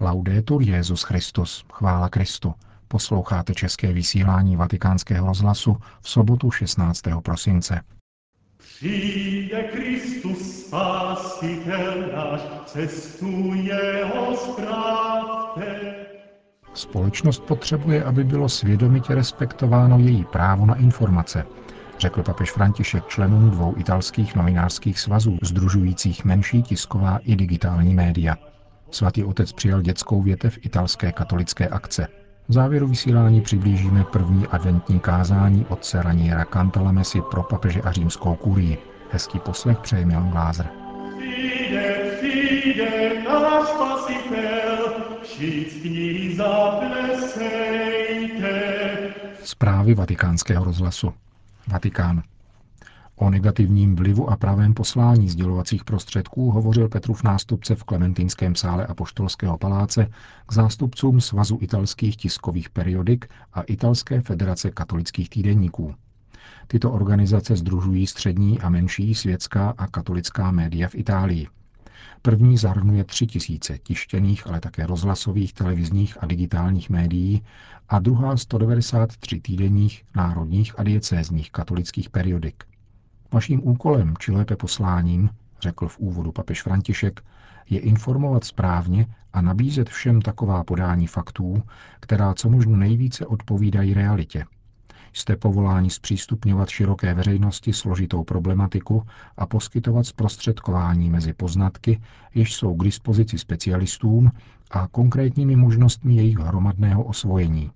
Laudetur Jezus Christus, chvála Kristu. Posloucháte české vysílání Vatikánského rozhlasu v sobotu 16. prosince. Přijde Kristus spasitel náš, cestu jeho správte. Společnost potřebuje, aby bylo svědomitě respektováno její právo na informace, řekl papež František členům dvou italských novinářských svazů, združujících menší tisková i digitální média. Svatý otec přijal dětskou větev italské katolické akce. V závěru vysílání přiblížíme první adventní kázání otce Raniera Cantalamesi pro papeže a římskou kurii. Hezký poslech přeje Milan Glázer. Zprávy vatikánského rozhlasu. Vatikán. O negativním vlivu a pravém poslání sdělovacích prostředků hovořil Petrův nástupce v Klementinském sále Apoštolského paláce k zástupcům Svazu italských tiskových periodik a Italské federace katolických týdenníků. Tyto organizace združují střední a menší světská a katolická média v Itálii. První zahrnuje tři tisíce tištěných, ale také rozhlasových, televizních a digitálních médií a druhá 193 týdenních, národních a diecézních katolických periodik. Vaším úkolem, či lépe posláním, řekl v úvodu papež František, je informovat správně a nabízet všem taková podání faktů, která co možno nejvíce odpovídají realitě. Jste povoláni zpřístupňovat široké veřejnosti složitou problematiku a poskytovat zprostředkování mezi poznatky, jež jsou k dispozici specialistům a konkrétními možnostmi jejich hromadného osvojení.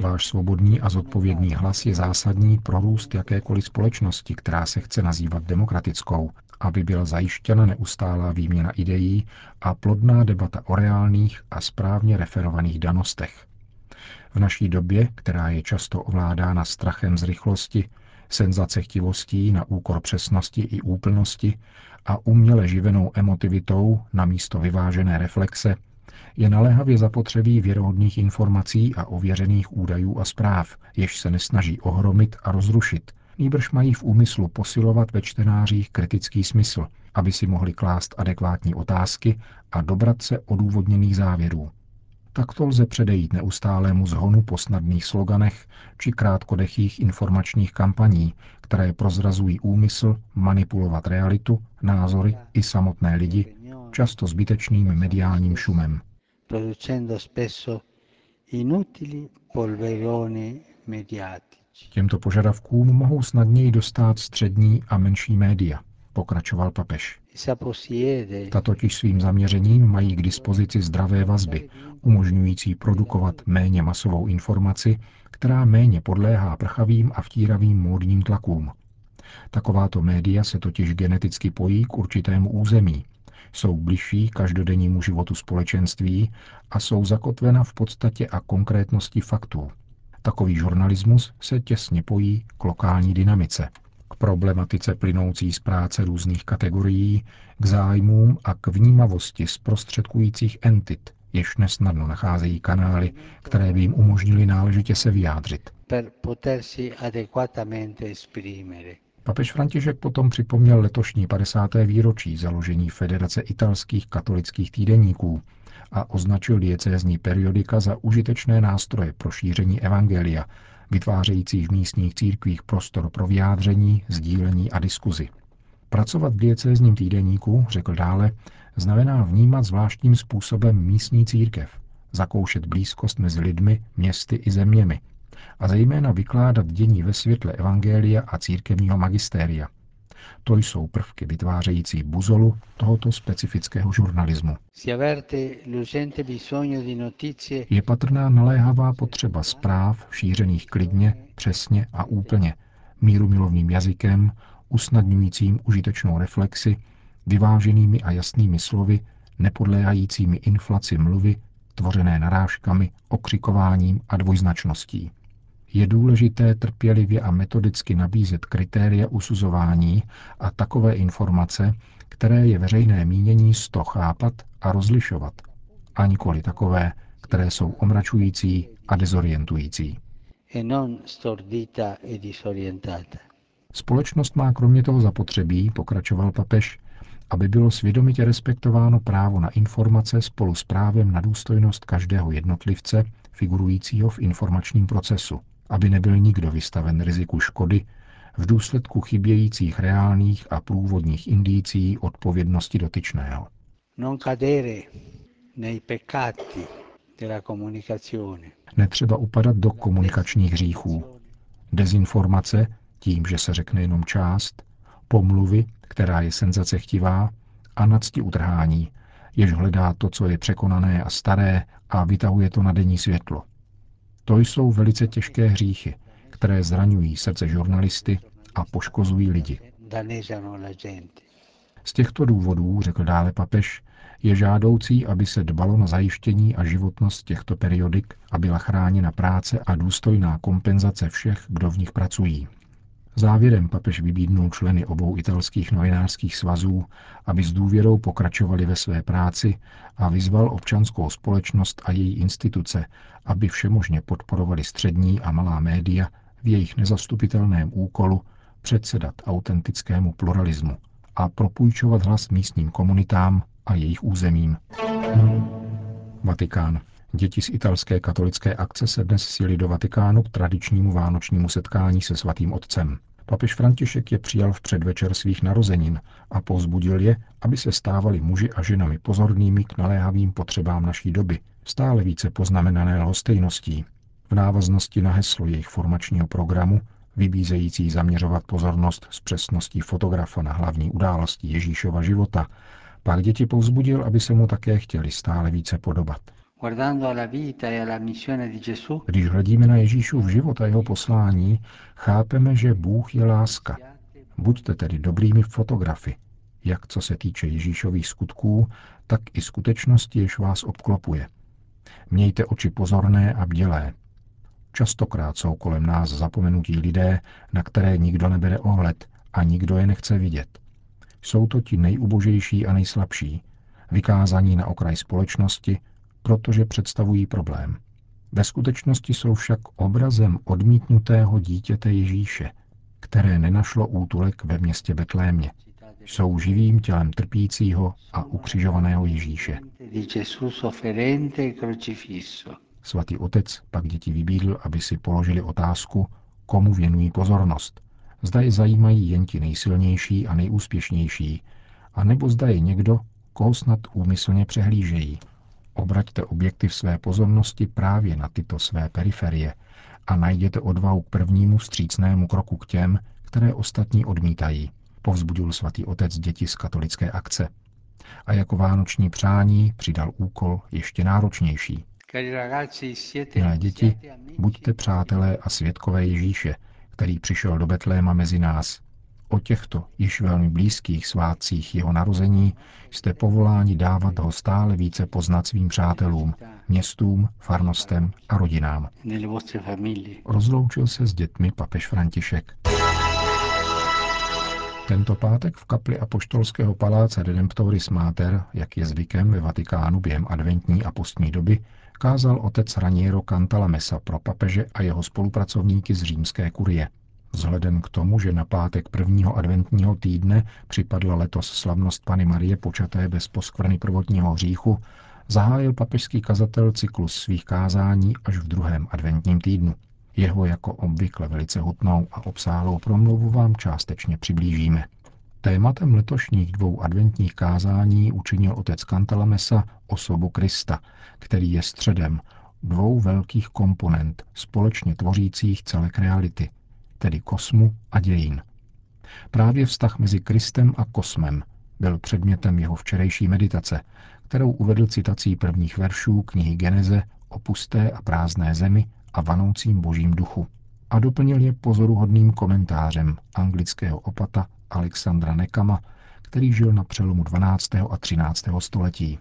Váš svobodný a zodpovědný hlas je zásadní pro růst jakékoliv společnosti, která se chce nazývat demokratickou, aby byla zajištěna neustálá výměna ideí a plodná debata o reálných a správně referovaných danostech. V naší době, která je často ovládána strachem z rychlosti, senzacechtivostí na úkor přesnosti i úplnosti a uměle živenou emotivitou na místo vyvážené reflexe, je naléhavě zapotřebí věrohodných informací a ověřených údajů a zpráv, jež se nesnaží ohromit a rozrušit, nýbrž mají v úmyslu posilovat ve čtenářích kritický smysl, aby si mohli klást adekvátní otázky a dobrat se odůvodněných závěrů. Takto lze předejít neustálému zhonu po snadných sloganech či krátkodechých informačních kampaní, které prozrazují úmysl manipulovat realitu, názory i samotné lidi, často zbytečným mediálním šumem. Těmto požadavkům mohou snadněji dostat střední a menší média, pokračoval papež. Ta totiž svým zaměřením mají k dispozici zdravé vazby, umožňující produkovat méně masovou informaci, která méně podléhá prchavým a vtíravým módním tlakům. Takováto média se totiž geneticky pojí k určitému území, jsou bližší každodennímu životu společenství a jsou zakotvena v podstatě a konkrétnosti faktů. Takový žurnalismus se těsně pojí k lokální dynamice, k problematice plynoucí z práce různých kategorií, k zájmům a k vnímavosti zprostředkujících entit, jež nesnadno nacházejí kanály, které by jim umožnili náležitě se vyjádřit. Per potersi adequatamente esprimere. Papež František potom připomněl letošní 50. výročí založení Federace italských katolických týdeníků a označil diecézní periodika za užitečné nástroje pro šíření evangelia, vytvářející v místních církvích prostor pro vyjádření, sdílení a diskuzi. Pracovat v diecézním týdeníku, řekl dále, znamená vnímat zvláštním způsobem místní církev, zakoušet blízkost mezi lidmi, městy i zeměmi, a zejména vykládat dění ve světle Evangelia a církevního magistéria. To jsou prvky vytvářející buzolu tohoto specifického žurnalismu. Je patrná naléhavá potřeba zpráv šířených klidně, přesně a úplně, míru milovným jazykem, usnadňujícím užitečnou reflexi, vyváženými a jasnými slovy, nepodléhajícími inflaci mluvy, tvořené narážkami, okřikováním a dvojznačností je důležité trpělivě a metodicky nabízet kritéria usuzování a takové informace, které je veřejné mínění sto chápat a rozlišovat, a nikoli takové, které jsou omračující a dezorientující. E e Společnost má kromě toho zapotřebí, pokračoval papež, aby bylo svědomitě respektováno právo na informace spolu s právem na důstojnost každého jednotlivce figurujícího v informačním procesu, aby nebyl nikdo vystaven riziku škody v důsledku chybějících reálných a průvodních indicí odpovědnosti dotyčného. Non cadere nei peccati della comunicazione. Netřeba upadat do komunikačních hříchů. Dezinformace, tím, že se řekne jenom část, pomluvy, která je senzace chtivá, a nadsti utrhání, jež hledá to, co je překonané a staré a vytahuje to na denní světlo. To jsou velice těžké hříchy, které zraňují srdce žurnalisty a poškozují lidi. Z těchto důvodů, řekl dále papež, je žádoucí, aby se dbalo na zajištění a životnost těchto periodik a byla chráněna práce a důstojná kompenzace všech, kdo v nich pracují. Závěrem papež vybídnul členy obou italských novinářských svazů, aby s důvěrou pokračovali ve své práci a vyzval občanskou společnost a její instituce, aby všemožně podporovali střední a malá média v jejich nezastupitelném úkolu předsedat autentickému pluralismu a propůjčovat hlas místním komunitám a jejich územím. Vatikán. Děti z italské katolické akce se dnes sjeli do Vatikánu k tradičnímu vánočnímu setkání se svatým otcem. Papež František je přijal v předvečer svých narozenin a pozbudil je, aby se stávali muži a ženami pozornými k naléhavým potřebám naší doby, stále více poznamenané lhostejností. V návaznosti na heslo jejich formačního programu, vybízející zaměřovat pozornost s přesností fotografa na hlavní události Ježíšova života, pak děti povzbudil, aby se mu také chtěli stále více podobat. E Když hledíme na Ježíšův život a jeho poslání, chápeme, že Bůh je láska. Buďte tedy dobrými fotografy, jak co se týče Ježíšových skutků, tak i skutečnosti, jež vás obklopuje. Mějte oči pozorné a bdělé. Častokrát jsou kolem nás zapomenutí lidé, na které nikdo nebere ohled a nikdo je nechce vidět. Jsou to ti nejubožejší a nejslabší, vykázaní na okraj společnosti, protože představují problém. Ve skutečnosti jsou však obrazem odmítnutého dítěte Ježíše, které nenašlo útulek ve městě Betlémě. Jsou živým tělem trpícího a ukřižovaného Ježíše. Svatý otec pak děti vybídl, aby si položili otázku, komu věnují pozornost. Zda je zajímají jen ti nejsilnější a nejúspěšnější, a nebo zda je někdo, koho snad úmyslně přehlížejí. Obraťte objektiv své pozornosti právě na tyto své periferie a najděte odvahu k prvnímu vstřícnému kroku k těm, které ostatní odmítají, povzbudil svatý otec děti z katolické akce. A jako vánoční přání přidal úkol ještě náročnější. Milé děti, buďte přátelé a svědkové Ježíše, který přišel do Betléma mezi nás O těchto již velmi blízkých svátcích jeho narození jste povoláni dávat ho stále více poznat svým přátelům, městům, farnostem a rodinám. Rozloučil se s dětmi papež František. Tento pátek v kapli Apoštolského paláce Redemptoris Mater, jak je zvykem ve Vatikánu během adventní a postní doby, kázal otec Raniero Cantalamessa pro papeže a jeho spolupracovníky z římské kurie. Vzhledem k tomu, že na pátek prvního adventního týdne připadla letos slavnost Pany Marie počaté bez poskvrny prvotního hříchu, zahájil papežský kazatel cyklus svých kázání až v druhém adventním týdnu. Jeho jako obvykle velice hutnou a obsáhlou promluvu vám částečně přiblížíme. Tématem letošních dvou adventních kázání učinil otec Kantalamesa osobu Krista, který je středem dvou velkých komponent společně tvořících celek reality – tedy kosmu a dějin. Právě vztah mezi Kristem a kosmem byl předmětem jeho včerejší meditace, kterou uvedl citací prvních veršů knihy Geneze o pusté a prázdné zemi a vanoucím božím duchu a doplnil je pozoruhodným komentářem anglického opata Alexandra Nekama, který žil na přelomu 12. a 13. století.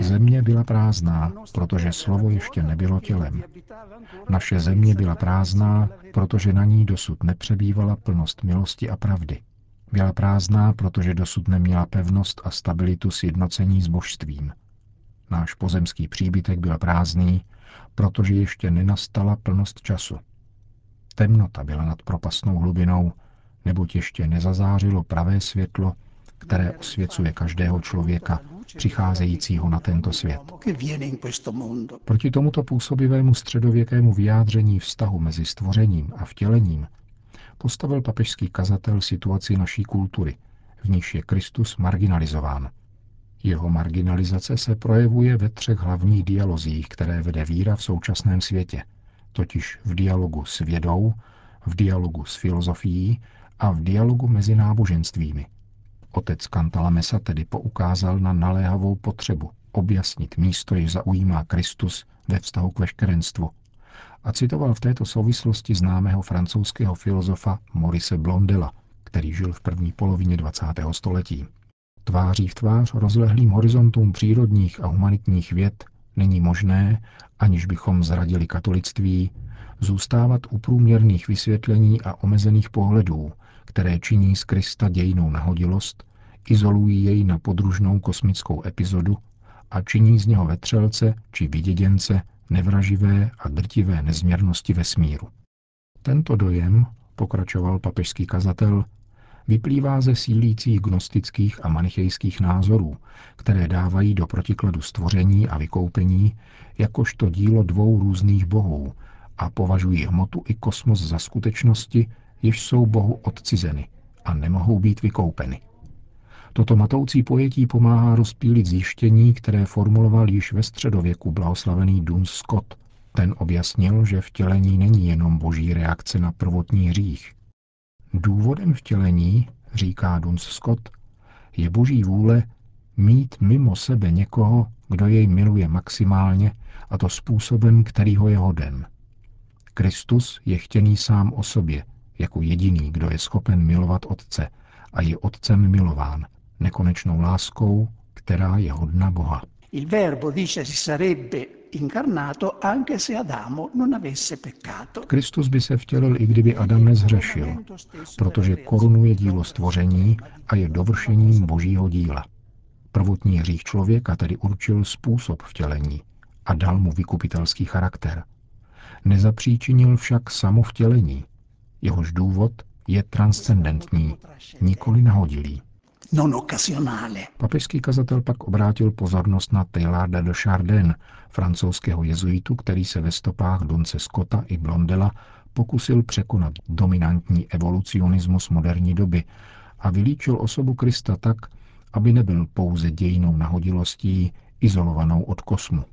Země byla prázdná, protože slovo ještě nebylo tělem. Naše země byla prázdná, protože na ní dosud nepřebývala plnost milosti a pravdy. Byla prázdná, protože dosud neměla pevnost a stabilitu sjednocení s božstvím. Náš pozemský příbytek byl prázdný, protože ještě nenastala plnost času. Temnota byla nad propastnou hlubinou, neboť ještě nezazářilo pravé světlo, které osvěcuje každého člověka, přicházejícího na tento svět. Proti tomuto působivému středověkému vyjádření vztahu mezi stvořením a vtělením postavil papežský kazatel situaci naší kultury, v níž je Kristus marginalizován. Jeho marginalizace se projevuje ve třech hlavních dialozích, které vede víra v současném světě, totiž v dialogu s vědou, v dialogu s filozofií a v dialogu mezi náboženstvími. Otec Kantalamesa tedy poukázal na naléhavou potřebu objasnit místo, jež zaujímá Kristus ve vztahu k veškerenstvu a citoval v této souvislosti známého francouzského filozofa Maurice Blondela, který žil v první polovině 20. století. Tváří v tvář rozlehlým horizontům přírodních a humanitních věd není možné, aniž bychom zradili katolictví, zůstávat u průměrných vysvětlení a omezených pohledů, které činí z Krista dějnou nahodilost, izolují jej na podružnou kosmickou epizodu a činí z něho vetřelce či vyděděnce nevraživé a drtivé nezměrnosti vesmíru. Tento dojem, pokračoval papežský kazatel, vyplývá ze sílících gnostických a manichejských názorů, které dávají do protikladu stvoření a vykoupení jakožto dílo dvou různých bohů a považují hmotu i kosmos za skutečnosti, jež jsou bohu odcizeny a nemohou být vykoupeny. Toto matoucí pojetí pomáhá rozpílit zjištění, které formuloval již ve středověku blahoslavený Duns Scott. Ten objasnil, že vtělení není jenom boží reakce na prvotní hřích. Důvodem vtělení, říká Duns Scott, je boží vůle mít mimo sebe někoho, kdo jej miluje maximálně, a to způsobem, který ho je hoden. Kristus je chtěný sám o sobě, jako jediný, kdo je schopen milovat Otce a je Otcem milován – nekonečnou láskou, která je hodna Boha. Il verbo dice si sarebbe incarnato anche se Adamo non avesse peccato. Kristus by se vtělil, i kdyby Adam nezhřešil, protože korunuje dílo stvoření a je dovršením božího díla. Prvotní hřích člověka tedy určil způsob vtělení a dal mu vykupitelský charakter. Nezapříčinil však samo vtělení. Jehož důvod je transcendentní, nikoli nahodilý non occasionale. Papežský kazatel pak obrátil pozornost na Teilharda de Chardin, francouzského jezuitu, který se ve stopách Donce Scotta i Blondela pokusil překonat dominantní evolucionismus moderní doby a vylíčil osobu Krista tak, aby nebyl pouze dějinou nahodilostí izolovanou od kosmu.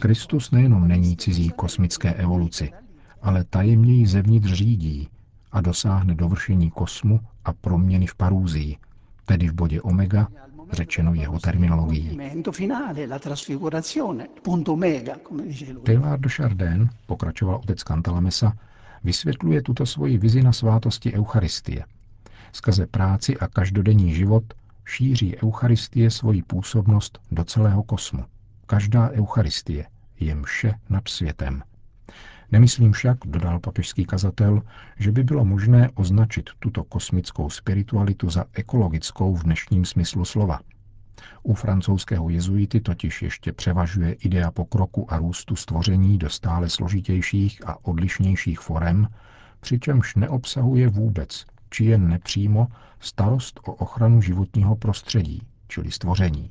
Kristus nejenom není cizí kosmické evoluci, ale tajemně ji zevnitř řídí, a dosáhne dovršení kosmu a proměny v parůzii, tedy v bodě omega, řečeno jeho terminologií. Taylor de Chardin, pokračoval otec Cantalamessa, vysvětluje tuto svoji vizi na svátosti Eucharistie. Skrze práci a každodenní život šíří Eucharistie svoji působnost do celého kosmu. Každá Eucharistie je mše nad světem. Nemyslím však, dodal papežský kazatel, že by bylo možné označit tuto kosmickou spiritualitu za ekologickou v dnešním smyslu slova. U francouzského jezuity totiž ještě převažuje idea pokroku a růstu stvoření do stále složitějších a odlišnějších forem, přičemž neobsahuje vůbec, či jen nepřímo, starost o ochranu životního prostředí, čili stvoření.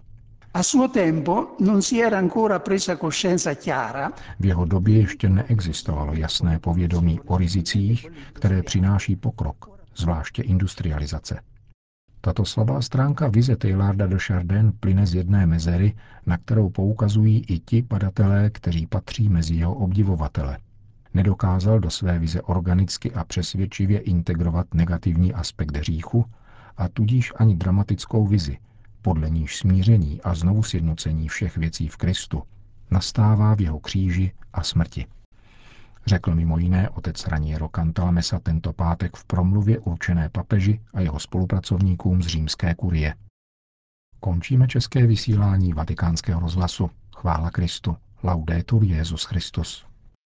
A suo tempo non si era ancora presa coscienza chiara. V jeho době ještě neexistovalo jasné povědomí o rizicích, které přináší pokrok, zvláště industrializace. Tato slabá stránka vize Taylorda de Chardin plyne z jedné mezery, na kterou poukazují i ti badatelé, kteří patří mezi jeho obdivovatele. Nedokázal do své vize organicky a přesvědčivě integrovat negativní aspekt hříchu a tudíž ani dramatickou vizi, podle níž smíření a znovu sjednocení všech věcí v Kristu nastává v jeho kříži a smrti. Řekl mimo jiné otec Raniero Cantalamessa tento pátek v promluvě určené papeži a jeho spolupracovníkům z římské kurie. Končíme české vysílání vatikánského rozhlasu. Chvála Kristu. Laudetur Jezus Christus.